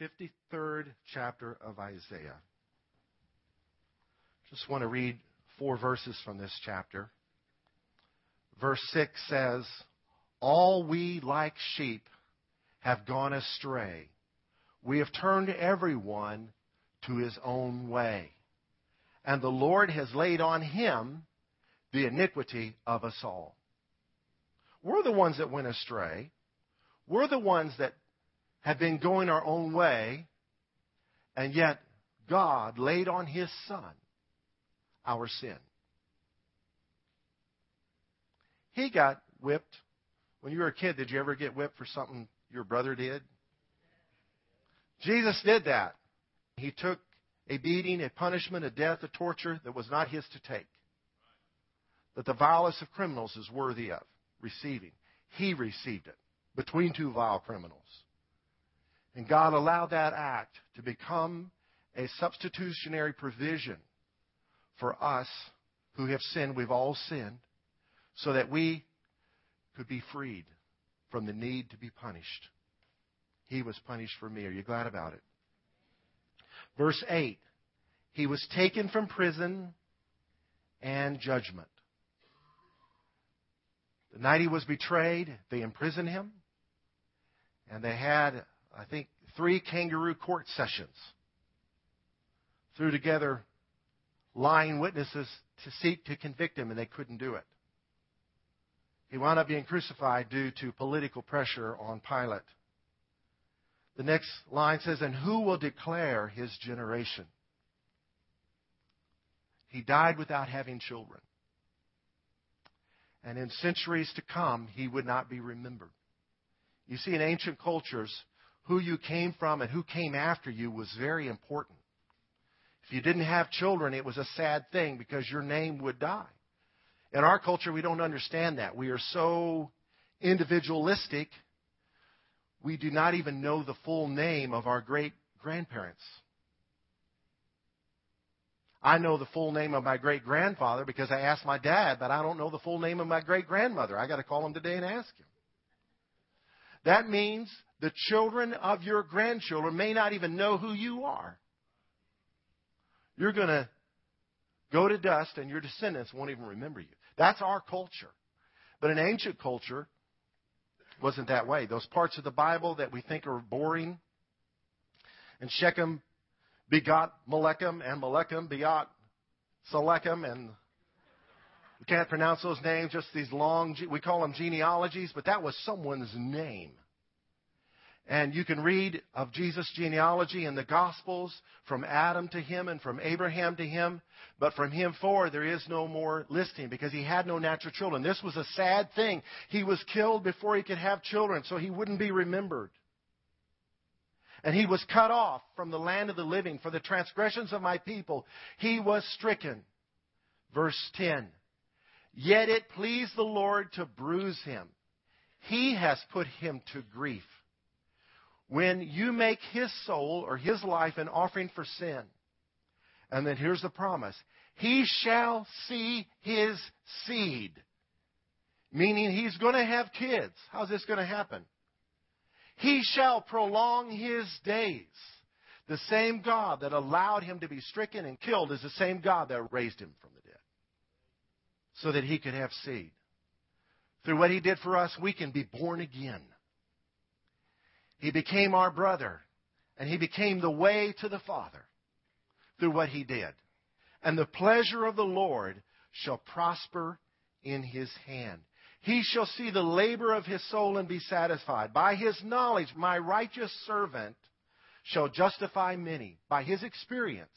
53rd chapter of Isaiah. Just want to read four verses from this chapter. Verse 6 says, All we like sheep have gone astray. We have turned everyone to his own way. And the Lord has laid on him the iniquity of us all. We're the ones that went astray. We're the ones that have been going our own way, and yet God laid on his Son our sin. He got whipped. When you were a kid, did you ever get whipped for something your brother did? Jesus did that. He took a beating, a punishment, a death, a torture that was not his to take. That the vilest of criminals is worthy of receiving. He received it between two vile criminals. And God allowed that act to become a substitutionary provision for us who have sinned. We've all sinned so that we could be freed from the need to be punished. He was punished for me. Are you glad about it? Verse 8 He was taken from prison and judgment. The night he was betrayed, they imprisoned him. And they had, I think, three kangaroo court sessions. Threw together lying witnesses to seek to convict him, and they couldn't do it. He wound up being crucified due to political pressure on Pilate. The next line says, And who will declare his generation? He died without having children. And in centuries to come, he would not be remembered. You see, in ancient cultures, who you came from and who came after you was very important. If you didn't have children, it was a sad thing because your name would die. In our culture, we don't understand that. We are so individualistic, we do not even know the full name of our great grandparents. I know the full name of my great grandfather because I asked my dad, but I don't know the full name of my great grandmother. I got to call him today and ask him. That means the children of your grandchildren may not even know who you are. You're going to go to dust and your descendants won't even remember you. That's our culture. But in ancient culture, wasn't that way. Those parts of the Bible that we think are boring, and Shechem begot Melechem, and Melechem begot Selechem, and we can't pronounce those names, just these long, we call them genealogies, but that was someone's name. And you can read of Jesus' genealogy in the Gospels from Adam to him and from Abraham to him. But from him forward, there is no more listing because he had no natural children. This was a sad thing. He was killed before he could have children, so he wouldn't be remembered. And he was cut off from the land of the living for the transgressions of my people. He was stricken. Verse 10. Yet it pleased the Lord to bruise him. He has put him to grief when you make his soul or his life an offering for sin, and then here's the promise He shall see his seed. Meaning he's going to have kids. How's this going to happen? He shall prolong his days. The same God that allowed him to be stricken and killed is the same God that raised him from the dead. So that he could have seed. Through what he did for us, we can be born again. He became our brother, and he became the way to the Father through what he did. And the pleasure of the Lord shall prosper in his hand. He shall see the labor of his soul and be satisfied. By his knowledge, my righteous servant shall justify many. By his experience,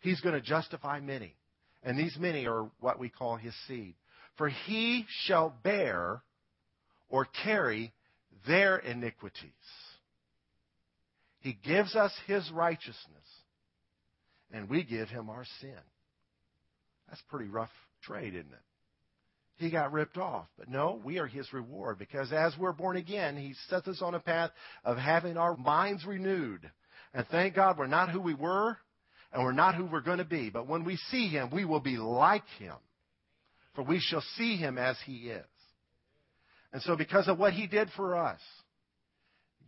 he's going to justify many. And these many are what we call his seed. For he shall bear or carry their iniquities. He gives us His righteousness, and we give Him our sin. That's pretty rough trade, isn't it? He got ripped off. But no, we are His reward because as we're born again, He sets us on a path of having our minds renewed. And thank God we're not who we were and we're not who we're going to be. But when we see Him, we will be like Him. For we shall see Him as He is. And so because of what He did for us,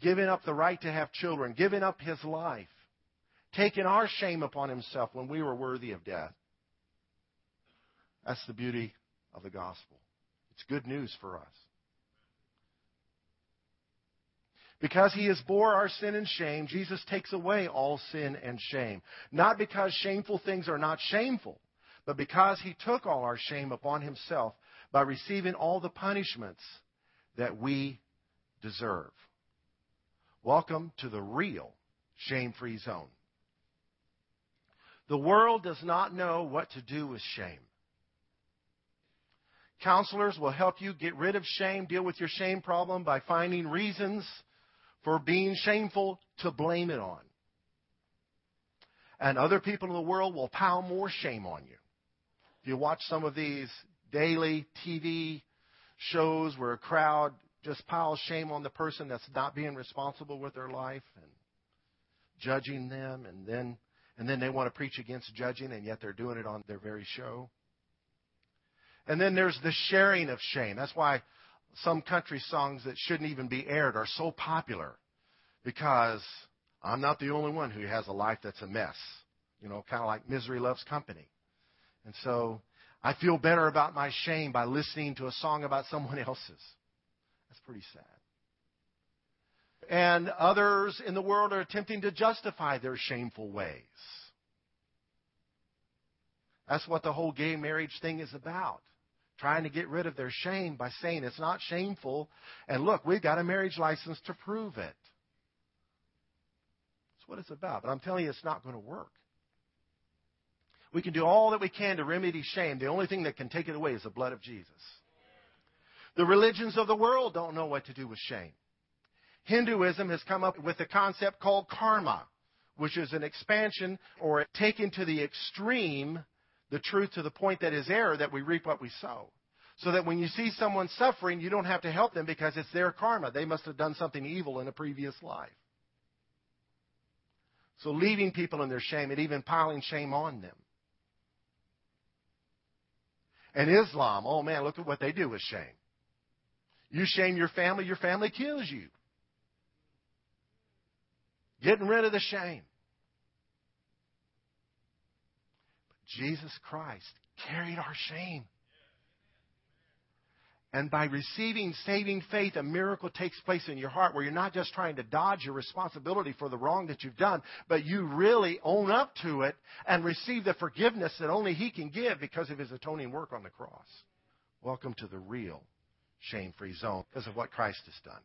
giving up the right to have children, giving up his life, taking our shame upon himself when we were worthy of death. That's the beauty of the gospel. It's good news for us. Because he has bore our sin and shame, Jesus takes away all sin and shame. Not because shameful things are not shameful, but because he took all our shame upon himself by receiving all the punishments that we deserve. Welcome to the real shame free zone. The world does not know what to do with shame. Counselors will help you get rid of shame, deal with your shame problem by finding reasons for being shameful to blame it on. And other people in the world will pile more shame on you. If you watch some of these daily TV shows where a crowd just piles shame on the person that's not being responsible with their life and judging them and then and then they want to preach against judging and yet they're doing it on their very show. And then there's the sharing of shame. That's why some country songs that shouldn't even be aired are so popular because I'm not the only one who has a life that's a mess. You know, kind of like misery loves company. And so I feel better about my shame by listening to a song about someone else's. That's pretty sad. And others in the world are attempting to justify their shameful ways. That's what the whole gay marriage thing is about trying to get rid of their shame by saying it's not shameful. And look, we've got a marriage license to prove it. That's what it's about. But I'm telling you, it's not going to work. We can do all that we can to remedy shame. The only thing that can take it away is the blood of Jesus. The religions of the world don't know what to do with shame. Hinduism has come up with a concept called karma, which is an expansion or taken to the extreme the truth to the point that is error that we reap what we sow. So that when you see someone suffering, you don't have to help them because it's their karma. They must have done something evil in a previous life. So leaving people in their shame and even piling shame on them. And Islam, oh man, look at what they do with shame. You shame your family, your family kills you. Getting rid of the shame. But Jesus Christ carried our shame. And by receiving saving faith, a miracle takes place in your heart where you're not just trying to dodge your responsibility for the wrong that you've done, but you really own up to it and receive the forgiveness that only He can give because of His atoning work on the cross. Welcome to the real shame free zone because of what Christ has done.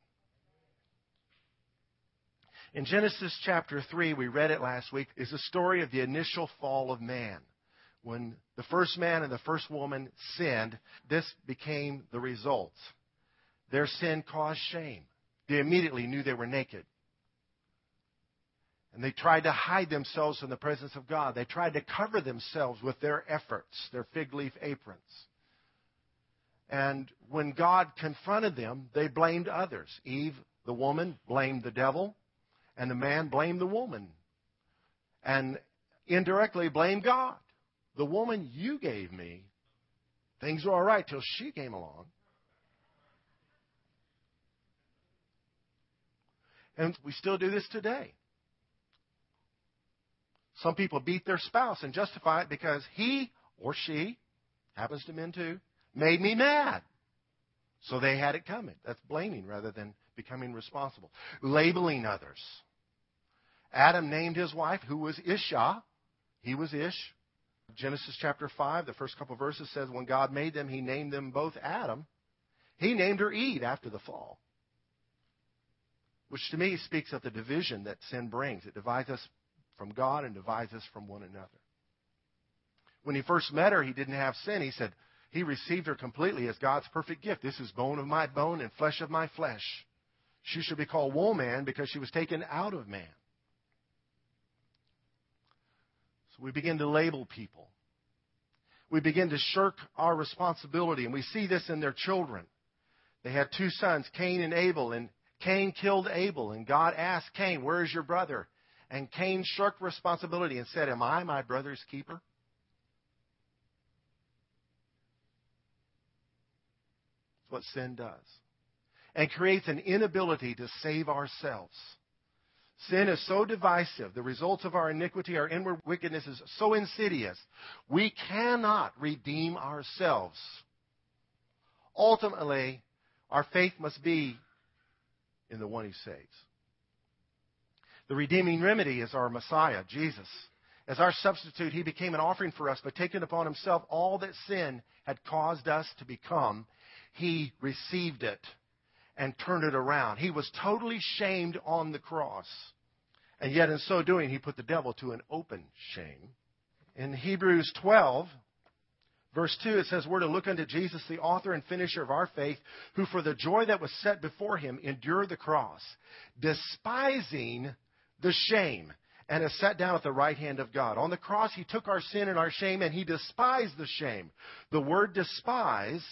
In Genesis chapter 3, we read it last week, is the story of the initial fall of man when the first man and the first woman sinned, this became the results. Their sin caused shame. They immediately knew they were naked. And they tried to hide themselves from the presence of God. They tried to cover themselves with their efforts, their fig leaf aprons. And when God confronted them, they blamed others. Eve, the woman, blamed the devil, and the man blamed the woman. And indirectly blamed God. The woman you gave me, things were all right till she came along. And we still do this today. Some people beat their spouse and justify it because he or she, happens to men too, made me mad. So they had it coming. That's blaming rather than becoming responsible. Labeling others. Adam named his wife, who was Isha. He was Ish. Genesis chapter 5, the first couple verses says, When God made them, he named them both Adam. He named her Eve after the fall. Which to me speaks of the division that sin brings. It divides us from God and divides us from one another. When he first met her, he didn't have sin. He said, He received her completely as God's perfect gift. This is bone of my bone and flesh of my flesh. She should be called woman because she was taken out of man. So we begin to label people. We begin to shirk our responsibility, and we see this in their children. They had two sons, Cain and Abel, and Cain killed Abel, and God asked Cain, Where is your brother? And Cain shirked responsibility and said, Am I my brother's keeper? That's what sin does. and creates an inability to save ourselves. Sin is so divisive. The results of our iniquity, our inward wickedness is so insidious. We cannot redeem ourselves. Ultimately, our faith must be in the one who saves. The redeeming remedy is our Messiah, Jesus. As our substitute, he became an offering for us by taking upon himself all that sin had caused us to become. He received it and turned it around. He was totally shamed on the cross. And yet, in so doing, he put the devil to an open shame. In Hebrews 12, verse 2, it says, We're to look unto Jesus, the author and finisher of our faith, who for the joy that was set before him endured the cross, despising the shame, and is set down at the right hand of God. On the cross, he took our sin and our shame, and he despised the shame. The word despise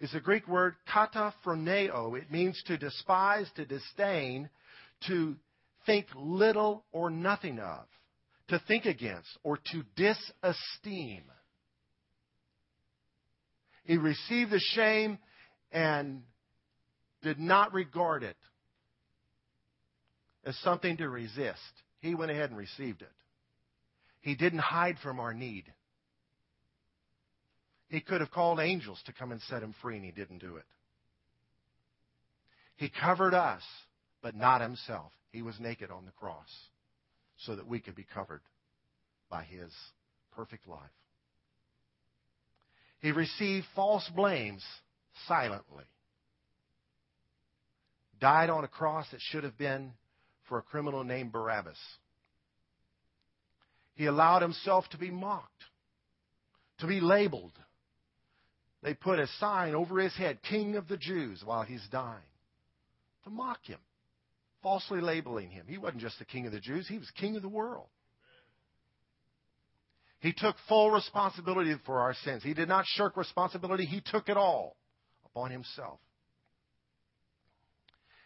is the Greek word kataphroneo. It means to despise, to disdain, to think little or nothing of, to think against, or to disesteem. He received the shame and did not regard it as something to resist. He went ahead and received it. He didn't hide from our need. He could have called angels to come and set him free, and he didn't do it. He covered us, but not himself. He was naked on the cross so that we could be covered by his perfect life. He received false blames silently. Died on a cross that should have been for a criminal named Barabbas. He allowed himself to be mocked, to be labeled. They put a sign over his head, King of the Jews, while he's dying, to mock him, falsely labeling him. He wasn't just the King of the Jews, he was King of the world. He took full responsibility for our sins. He did not shirk responsibility, he took it all upon himself.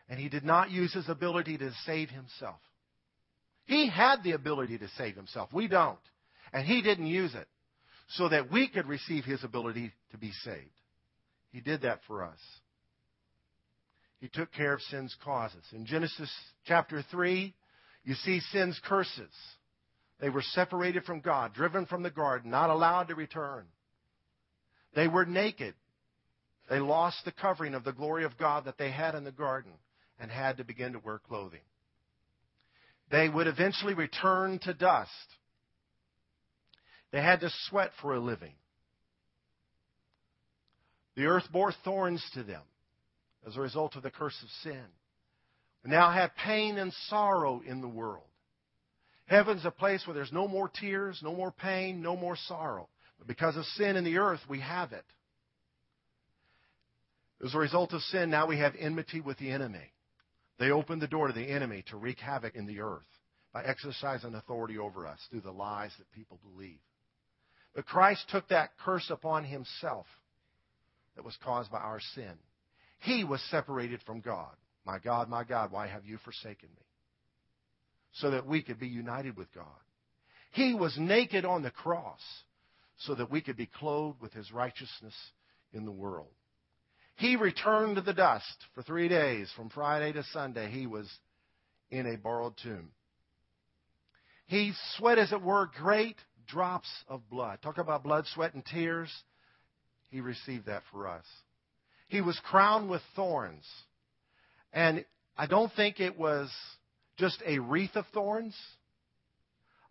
And he did not use his ability to save himself. He had the ability to save himself. We don't. And he didn't use it so that we could receive his ability to be saved. He did that for us. He took care of sin's causes. In Genesis chapter 3, you see sin's curses. They were separated from God, driven from the garden, not allowed to return. They were naked. They lost the covering of the glory of God that they had in the garden and had to begin to wear clothing. They would eventually return to dust. They had to sweat for a living. The earth bore thorns to them as a result of the curse of sin. We now have pain and sorrow in the world. Heaven's a place where there's no more tears, no more pain, no more sorrow. But because of sin in the earth, we have it. As a result of sin, now we have enmity with the enemy. They opened the door to the enemy to wreak havoc in the earth by exercising authority over us through the lies that people believe. But Christ took that curse upon himself that was caused by our sin. He was separated from God. My God, my God, why have you forsaken me? So that we could be united with God. He was naked on the cross so that we could be clothed with his righteousness in the world. He returned to the dust for three days. From Friday to Sunday, he was in a borrowed tomb. He sweat, as it were, great drops of blood. Talk about blood, sweat, and tears. He received that for us. He was crowned with thorns. And I don't think it was just a wreath of thorns.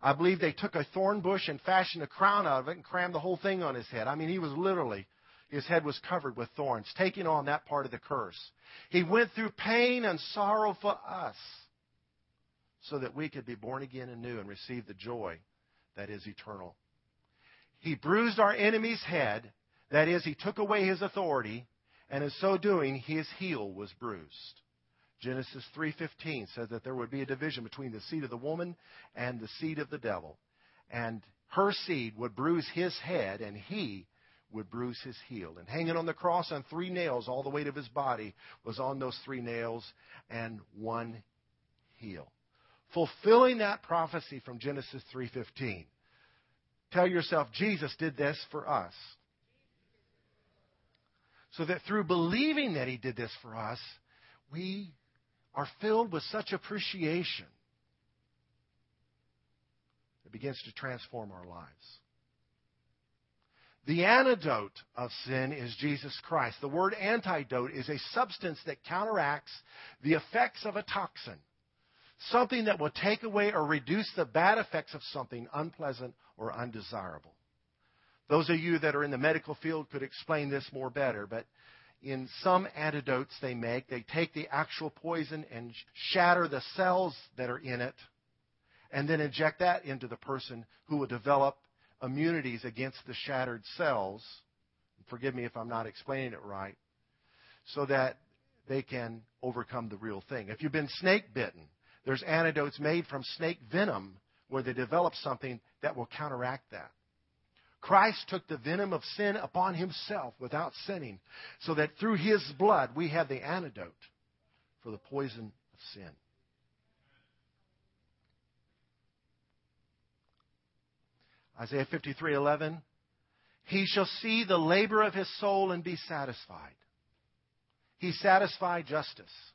I believe they took a thorn bush and fashioned a crown out of it and crammed the whole thing on his head. I mean, he was literally his head was covered with thorns, taking on that part of the curse. He went through pain and sorrow for us so that we could be born again anew and receive the joy that is eternal. He bruised our enemy's head, that is, he took away his authority, and in so doing, his heel was bruised. Genesis 3:15 says that there would be a division between the seed of the woman and the seed of the devil, and her seed would bruise his head, and he would bruise his heel. And hanging on the cross on three nails, all the weight of his body was on those three nails and one heel. Fulfilling that prophecy from Genesis 3:15. Tell yourself Jesus did this for us. So that through believing that he did this for us, we are filled with such appreciation, it begins to transform our lives. The antidote of sin is Jesus Christ. The word antidote is a substance that counteracts the effects of a toxin, something that will take away or reduce the bad effects of something unpleasant or undesirable. Those of you that are in the medical field could explain this more better, but in some antidotes they make, they take the actual poison and shatter the cells that are in it, and then inject that into the person who will develop immunities against the shattered cells. Forgive me if I'm not explaining it right. So that they can overcome the real thing. If you've been snake bitten, there's antidotes made from snake venom where they develop something that will counteract that. Christ took the venom of sin upon himself without sinning, so that through his blood we have the antidote for the poison of sin. Isaiah 53:11 He shall see the labor of his soul and be satisfied. He satisfied justice.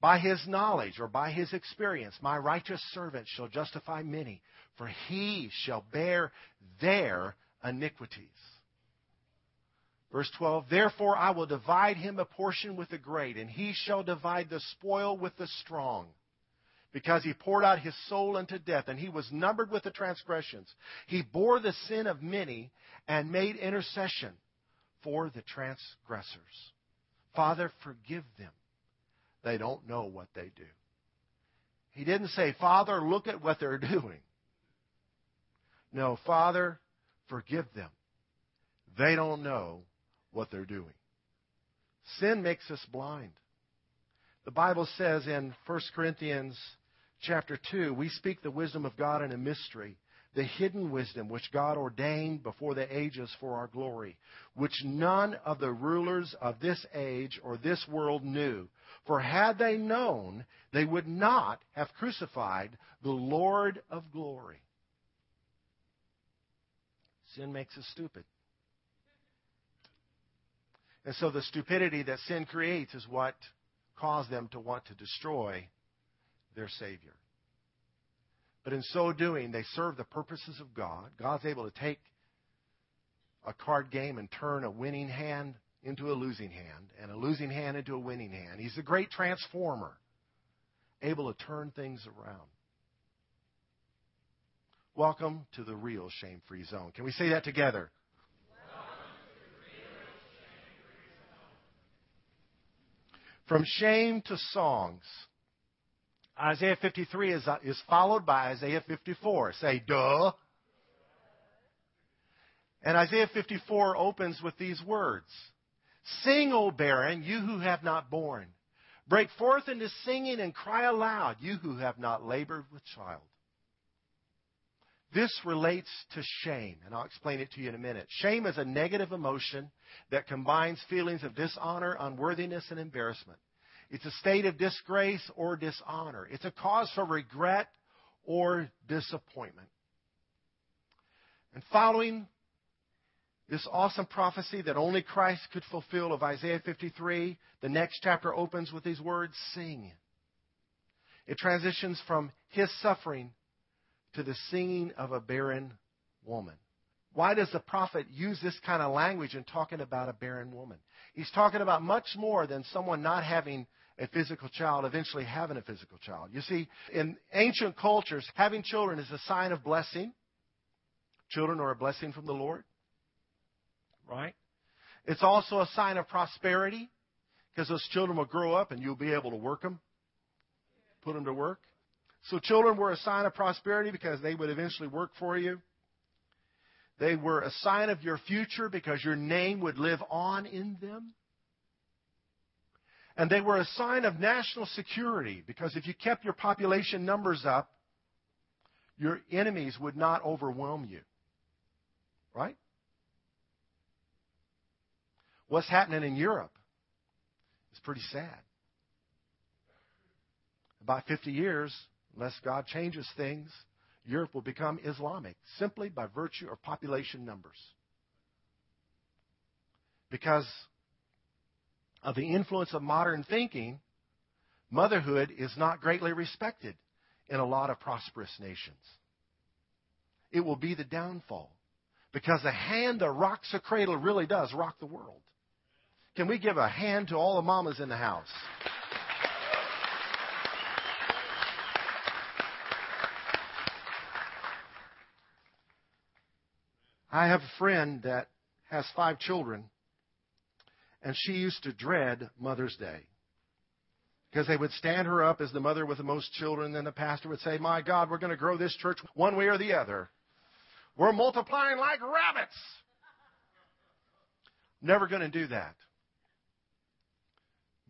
By his knowledge or by his experience, my righteous servant shall justify many, for he shall bear their iniquities. Verse 12, Therefore I will divide him a portion with the great, and he shall divide the spoil with the strong because he poured out his soul unto death, and he was numbered with the transgressions. He bore the sin of many and made intercession for the transgressors. Father, forgive them. They don't know what they do. He didn't say, Father, look at what they're doing. No, Father, forgive them. They don't know what they're doing. Sin makes us blind. The Bible says in 1 Corinthians chapter 2, we speak the wisdom of God in a mystery, the hidden wisdom which God ordained before the ages for our glory, which none of the rulers of this age or this world knew. For had they known, they would not have crucified the Lord of glory. Sin makes us stupid. And so the stupidity that sin creates is what caused them to want to destroy their Savior. But in so doing, they serve the purposes of God. God's able to take a card game and turn a winning hand into a losing hand, and a losing hand into a winning hand. He's a great transformer, able to turn things around. Welcome to the real shame free zone. Can we say that together? From shame to songs. Isaiah 53 is, uh, is followed by Isaiah 54. Say, duh. And Isaiah 54 opens with these words Sing, O barren, you who have not borne. Break forth into singing and cry aloud, you who have not labored with child. This relates to shame, and I'll explain it to you in a minute. Shame is a negative emotion that combines feelings of dishonor, unworthiness, and embarrassment. It's a state of disgrace or dishonor. It's a cause for regret or disappointment. And following this awesome prophecy that only Christ could fulfill of Isaiah 53, the next chapter opens with these words Sing. It transitions from his suffering to the singing of a barren woman. Why does the prophet use this kind of language in talking about a barren woman? He's talking about much more than someone not having a physical child, eventually having a physical child. You see, in ancient cultures, having children is a sign of blessing. Children are a blessing from the Lord, right? It's also a sign of prosperity because those children will grow up and you'll be able to work them, put them to work. So children were a sign of prosperity because they would eventually work for you. They were a sign of your future because your name would live on in them. And they were a sign of national security because if you kept your population numbers up, your enemies would not overwhelm you. Right? What's happening in Europe is pretty sad. About 50 years, unless God changes things, Europe will become Islamic simply by virtue of population numbers. Because of the influence of modern thinking, motherhood is not greatly respected in a lot of prosperous nations. It will be the downfall because the hand that rocks a cradle really does rock the world. Can we give a hand to all the mamas in the house? I have a friend that has five children, and she used to dread Mother's Day. Because they would stand her up as the mother with the most children, and the pastor would say, My God, we're going to grow this church one way or the other. We're multiplying like rabbits. Never going to do that.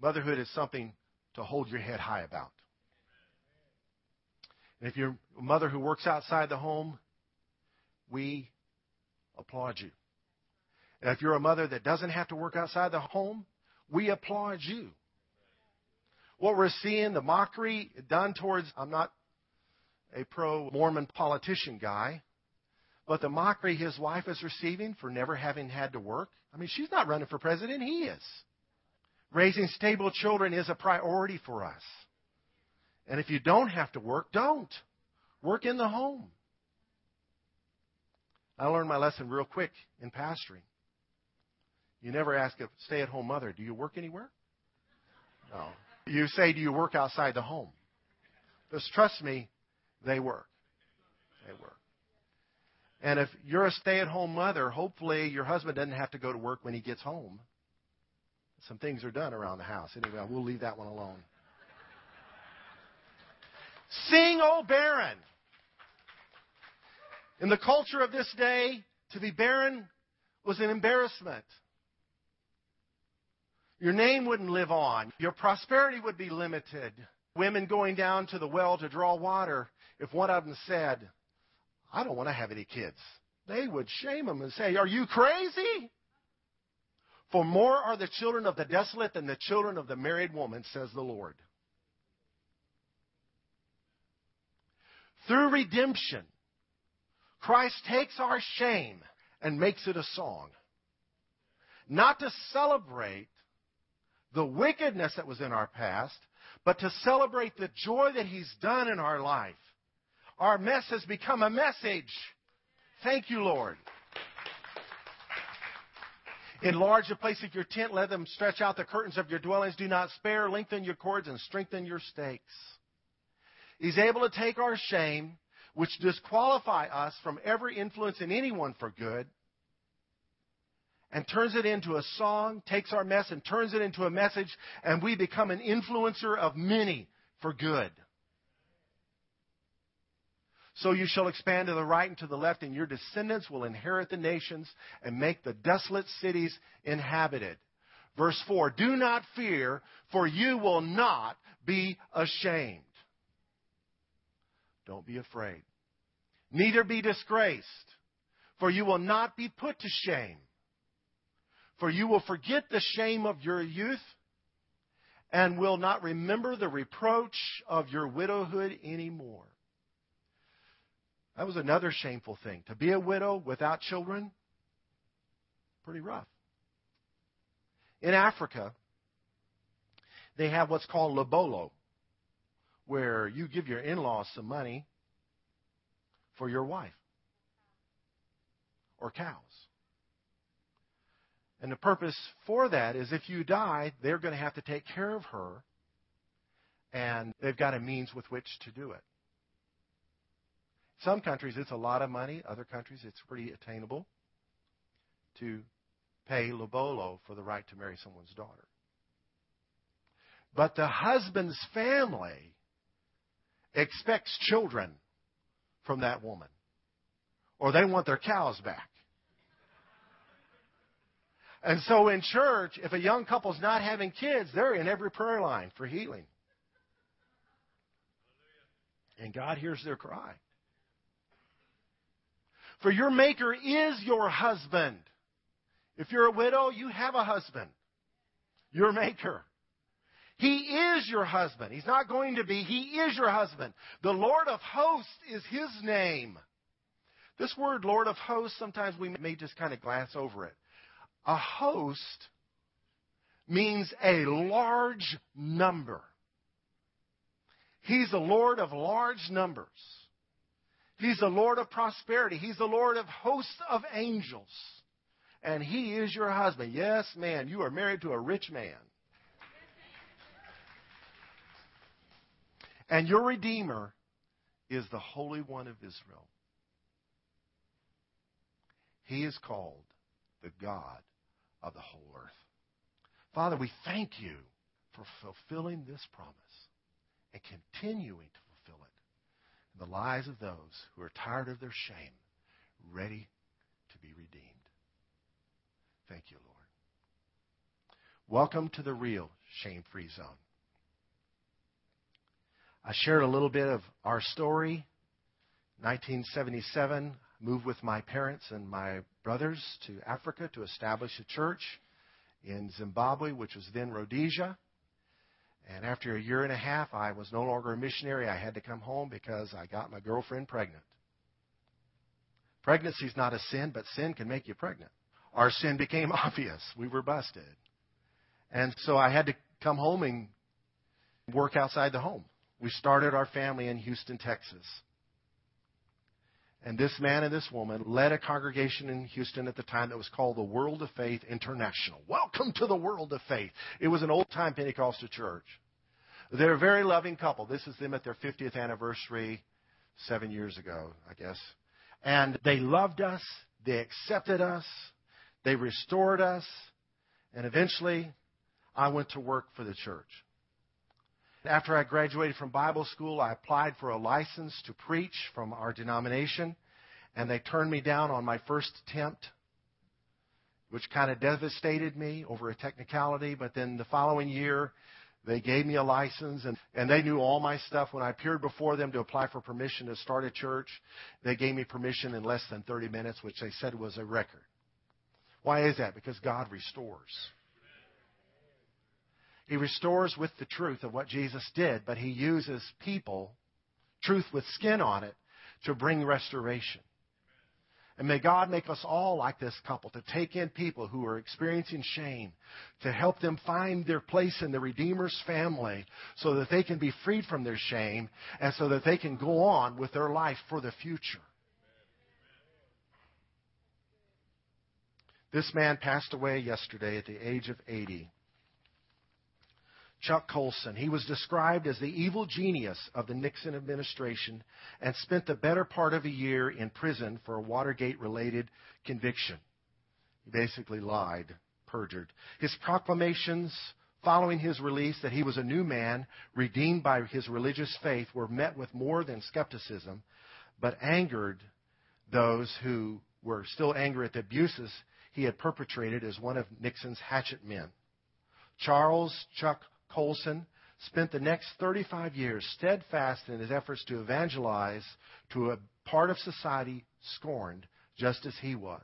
Motherhood is something to hold your head high about. And if you're a mother who works outside the home, we applaud you. And if you're a mother that doesn't have to work outside the home, we applaud you. What we're seeing, the mockery done towards, I'm not a pro Mormon politician guy, but the mockery his wife is receiving for never having had to work. I mean, she's not running for president, he is. Raising stable children is a priority for us. And if you don't have to work, don't. Work in the home. I learned my lesson real quick in pastoring. You never ask a stay at home mother, Do you work anywhere? No. You say, Do you work outside the home? Because trust me, they work. They work. And if you're a stay at home mother, hopefully your husband doesn't have to go to work when he gets home. Some things are done around the house. Anyway, we'll leave that one alone. Sing, O barren. In the culture of this day, to be barren was an embarrassment. Your name wouldn't live on. Your prosperity would be limited. Women going down to the well to draw water, if one of them said, I don't want to have any kids, they would shame them and say, Are you crazy? For more are the children of the desolate than the children of the married woman, says the Lord. Through redemption, Christ takes our shame and makes it a song. Not to celebrate the wickedness that was in our past, but to celebrate the joy that He's done in our life. Our mess has become a message. Thank you, Lord. Enlarge the place of your tent. Let them stretch out the curtains of your dwellings. Do not spare. Lengthen your cords and strengthen your stakes. He's able to take our shame, which disqualify us from every influence in anyone for good, and turns it into a song, takes our mess and turns it into a message, and we become an influencer of many for good. So you shall expand to the right and to the left, and your descendants will inherit the nations and make the desolate cities inhabited. Verse 4 Do not fear, for you will not be ashamed. Don't be afraid. Neither be disgraced, for you will not be put to shame. For you will forget the shame of your youth and will not remember the reproach of your widowhood anymore. That was another shameful thing. To be a widow without children, pretty rough. In Africa, they have what's called lobolo, where you give your in laws some money for your wife or cows. And the purpose for that is if you die, they're going to have to take care of her, and they've got a means with which to do it. Some countries, it's a lot of money. Other countries, it's pretty attainable to pay lobolo for the right to marry someone's daughter. But the husband's family expects children from that woman, or they want their cows back. And so in church, if a young couple's not having kids, they're in every prayer line for healing. And God hears their cry. For your Maker is your husband. If you're a widow, you have a husband. Your Maker. He is your husband. He's not going to be. He is your husband. The Lord of hosts is his name. This word, Lord of hosts, sometimes we may just kind of glance over it. A host means a large number. He's the Lord of large numbers. He's the Lord of prosperity. He's the Lord of hosts of angels. And He is your husband. Yes, man, you are married to a rich man. And your Redeemer is the Holy One of Israel. He is called the God of the whole earth. Father, we thank you for fulfilling this promise and continuing to the lives of those who are tired of their shame, ready to be redeemed. Thank you, Lord. Welcome to the real shame free zone. I shared a little bit of our story. 1977, moved with my parents and my brothers to Africa to establish a church in Zimbabwe, which was then Rhodesia. And after a year and a half, I was no longer a missionary. I had to come home because I got my girlfriend pregnant. Pregnancy is not a sin, but sin can make you pregnant. Our sin became obvious. We were busted. And so I had to come home and work outside the home. We started our family in Houston, Texas. And this man and this woman led a congregation in Houston at the time that was called the World of Faith International. Welcome to the World of Faith. It was an old time Pentecostal church. They're a very loving couple. This is them at their 50th anniversary seven years ago, I guess. And they loved us. They accepted us. They restored us. And eventually, I went to work for the church. After I graduated from Bible school, I applied for a license to preach from our denomination, and they turned me down on my first attempt, which kind of devastated me over a technicality. But then the following year, they gave me a license, and, and they knew all my stuff. When I appeared before them to apply for permission to start a church, they gave me permission in less than 30 minutes, which they said was a record. Why is that? Because God restores. He restores with the truth of what Jesus did, but he uses people, truth with skin on it, to bring restoration. And may God make us all like this couple, to take in people who are experiencing shame, to help them find their place in the Redeemer's family so that they can be freed from their shame and so that they can go on with their life for the future. This man passed away yesterday at the age of 80. Chuck Colson. He was described as the evil genius of the Nixon administration and spent the better part of a year in prison for a Watergate related conviction. He basically lied, perjured. His proclamations following his release that he was a new man, redeemed by his religious faith, were met with more than skepticism, but angered those who were still angry at the abuses he had perpetrated as one of Nixon's hatchet men. Charles Chuck Colson spent the next 35 years steadfast in his efforts to evangelize to a part of society scorned just as he was.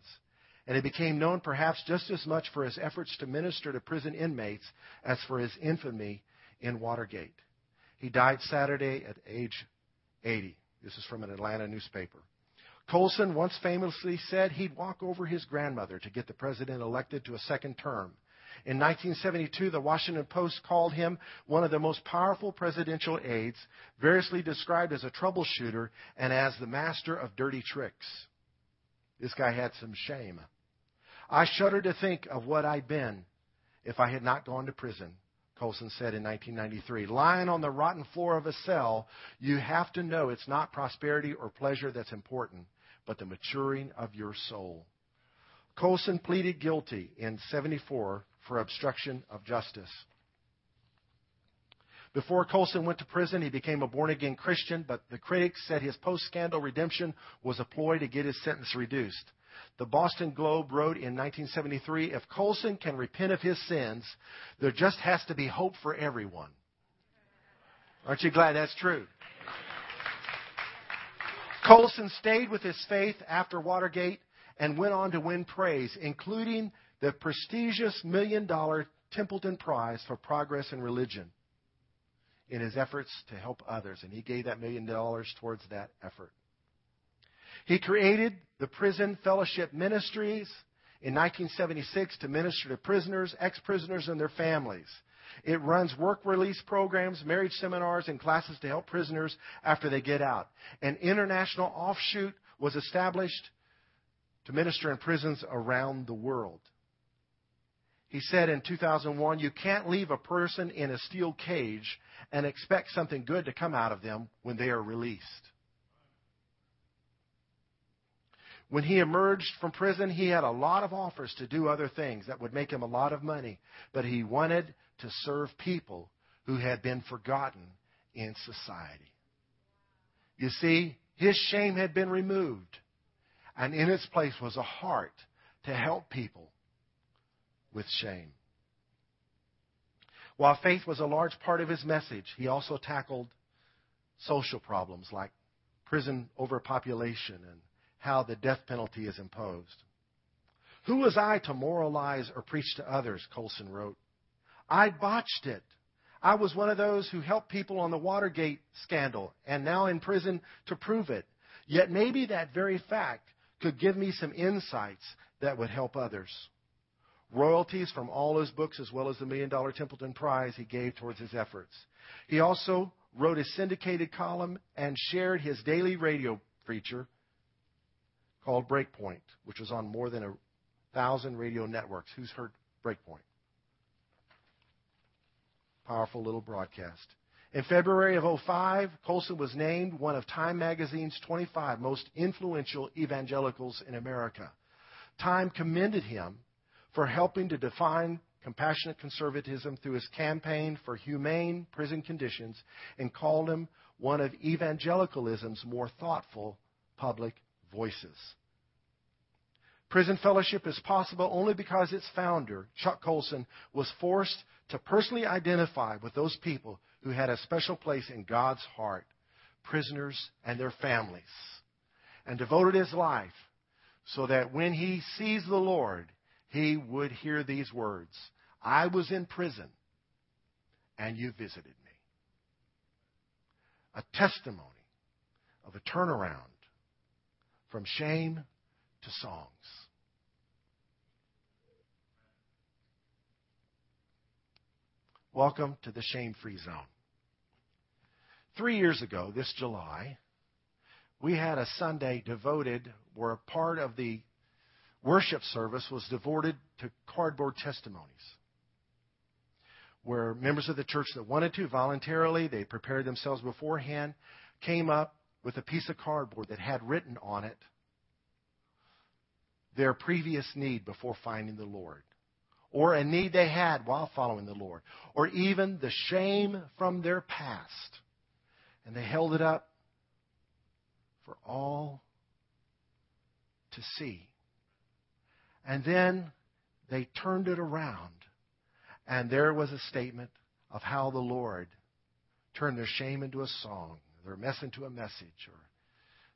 And he became known perhaps just as much for his efforts to minister to prison inmates as for his infamy in Watergate. He died Saturday at age 80. This is from an Atlanta newspaper. Colson once famously said he'd walk over his grandmother to get the president elected to a second term. In 1972, the Washington Post called him one of the most powerful presidential aides, variously described as a troubleshooter and as the master of dirty tricks. This guy had some shame. I shudder to think of what I'd been if I had not gone to prison, Colson said in 1993. Lying on the rotten floor of a cell, you have to know it's not prosperity or pleasure that's important, but the maturing of your soul. Colson pleaded guilty in 74 for obstruction of justice. Before Colson went to prison, he became a born again Christian, but the critics said his post scandal redemption was a ploy to get his sentence reduced. The Boston Globe wrote in 1973 if Colson can repent of his sins, there just has to be hope for everyone. Aren't you glad that's true? Colson stayed with his faith after Watergate and went on to win praise, including the prestigious million dollar Templeton Prize for Progress in Religion in his efforts to help others. And he gave that million dollars towards that effort. He created the Prison Fellowship Ministries in 1976 to minister to prisoners, ex-prisoners, and their families. It runs work release programs, marriage seminars, and classes to help prisoners after they get out. An international offshoot was established to minister in prisons around the world. He said in 2001, You can't leave a person in a steel cage and expect something good to come out of them when they are released. When he emerged from prison, he had a lot of offers to do other things that would make him a lot of money, but he wanted to serve people who had been forgotten in society. You see, his shame had been removed, and in its place was a heart to help people with shame. While faith was a large part of his message, he also tackled social problems like prison overpopulation and how the death penalty is imposed. Who was I to moralize or preach to others? Colson wrote. I botched it. I was one of those who helped people on the Watergate scandal and now in prison to prove it. Yet maybe that very fact could give me some insights that would help others royalties from all his books, as well as the Million Dollar Templeton Prize he gave towards his efforts. He also wrote a syndicated column and shared his daily radio feature called Breakpoint, which was on more than a thousand radio networks. Who's heard Breakpoint? Powerful little broadcast. In February of 05, Colson was named one of Time magazine's 25 most influential evangelicals in America. Time commended him for helping to define compassionate conservatism through his campaign for humane prison conditions and called him one of evangelicalism's more thoughtful public voices. Prison fellowship is possible only because its founder, Chuck Colson, was forced to personally identify with those people who had a special place in God's heart, prisoners and their families, and devoted his life so that when he sees the Lord, he would hear these words I was in prison, and you visited me. A testimony of a turnaround from shame to songs. Welcome to the shame free zone. Three years ago, this July, we had a Sunday devoted where part of the worship service was devoted to cardboard testimonies where members of the church that wanted to voluntarily, they prepared themselves beforehand, came up with a piece of cardboard that had written on it their previous need before finding the Lord, or a need they had while following the Lord, or even the shame from their past. And they held it up for all to see. And then they turned it around. And there was a statement of how the Lord turned their shame into a song, their mess into a message, or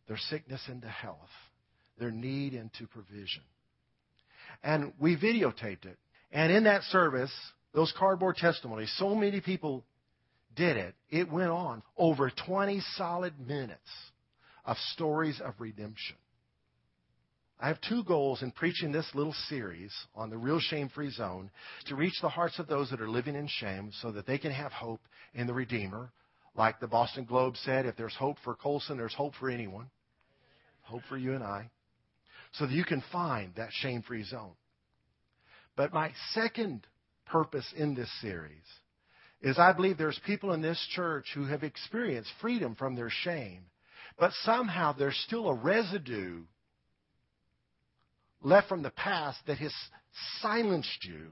their sickness into health, their need into provision. And we videotaped it. And in that service, those cardboard testimonies, so many people did it. It went on over 20 solid minutes of stories of redemption. I have two goals in preaching this little series on the real shame free zone to reach the hearts of those that are living in shame so that they can have hope in the Redeemer. Like the Boston Globe said, if there's hope for Colson, there's hope for anyone. Hope for you and I. So that you can find that shame free zone. But my second purpose in this series is I believe there's people in this church who have experienced freedom from their shame, but somehow there's still a residue left from the past that has silenced you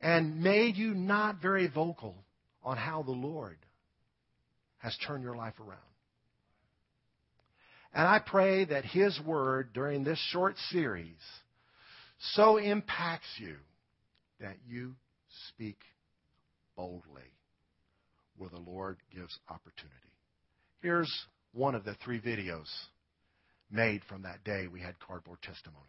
and made you not very vocal on how the Lord has turned your life around. And I pray that His Word during this short series so impacts you that you speak boldly where the Lord gives opportunity. Here's one of the three videos made from that day we had cardboard testimony.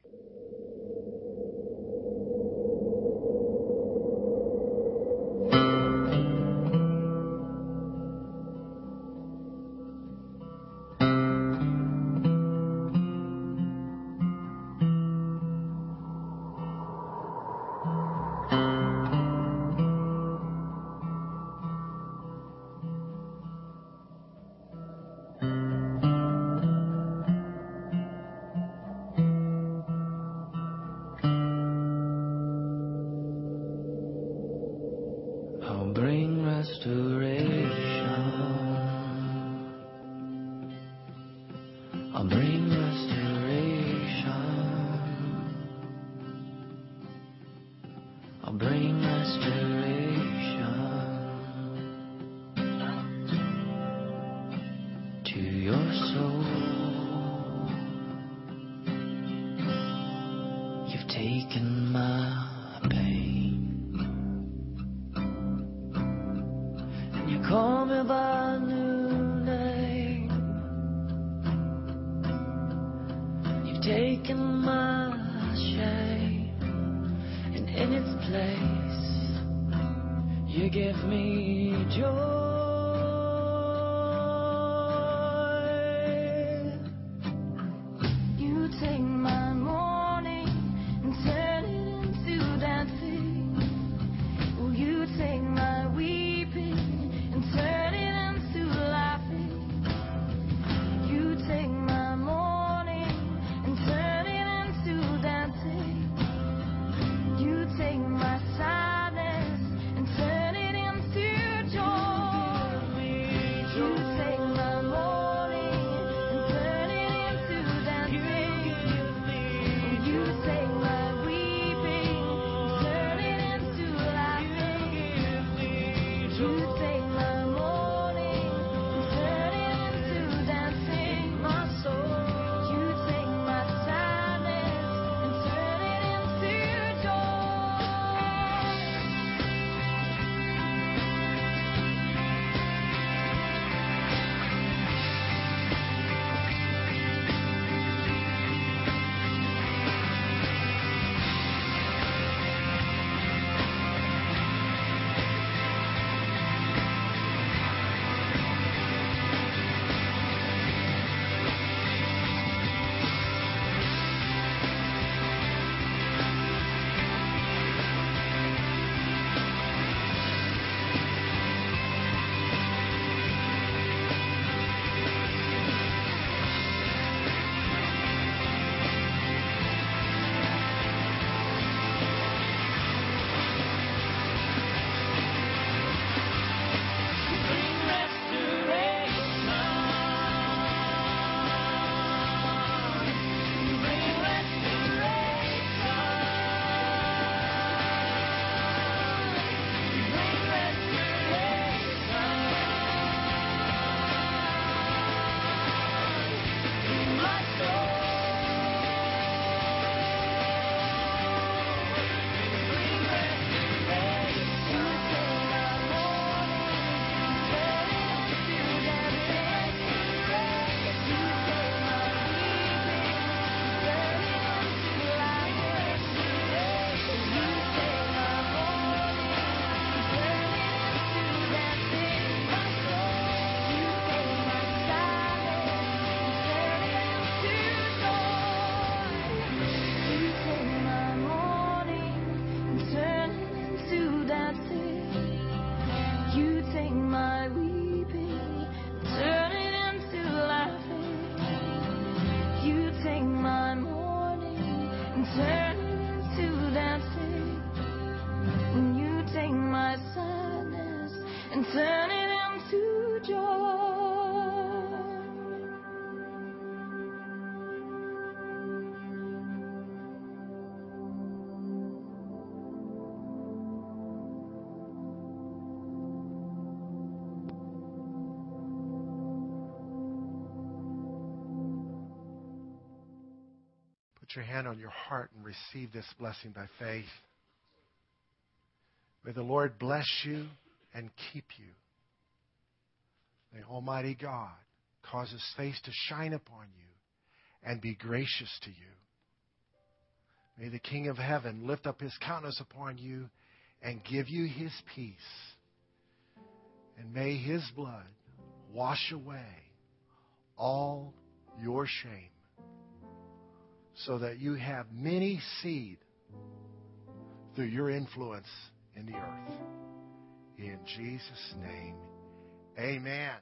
your hand on your heart and receive this blessing by faith. May the Lord bless you and keep you. May Almighty God cause His face to shine upon you and be gracious to you. May the King of heaven lift up His countenance upon you and give you His peace. And may His blood wash away all your shame so that you have many seed through your influence in the earth. In Jesus' name, amen.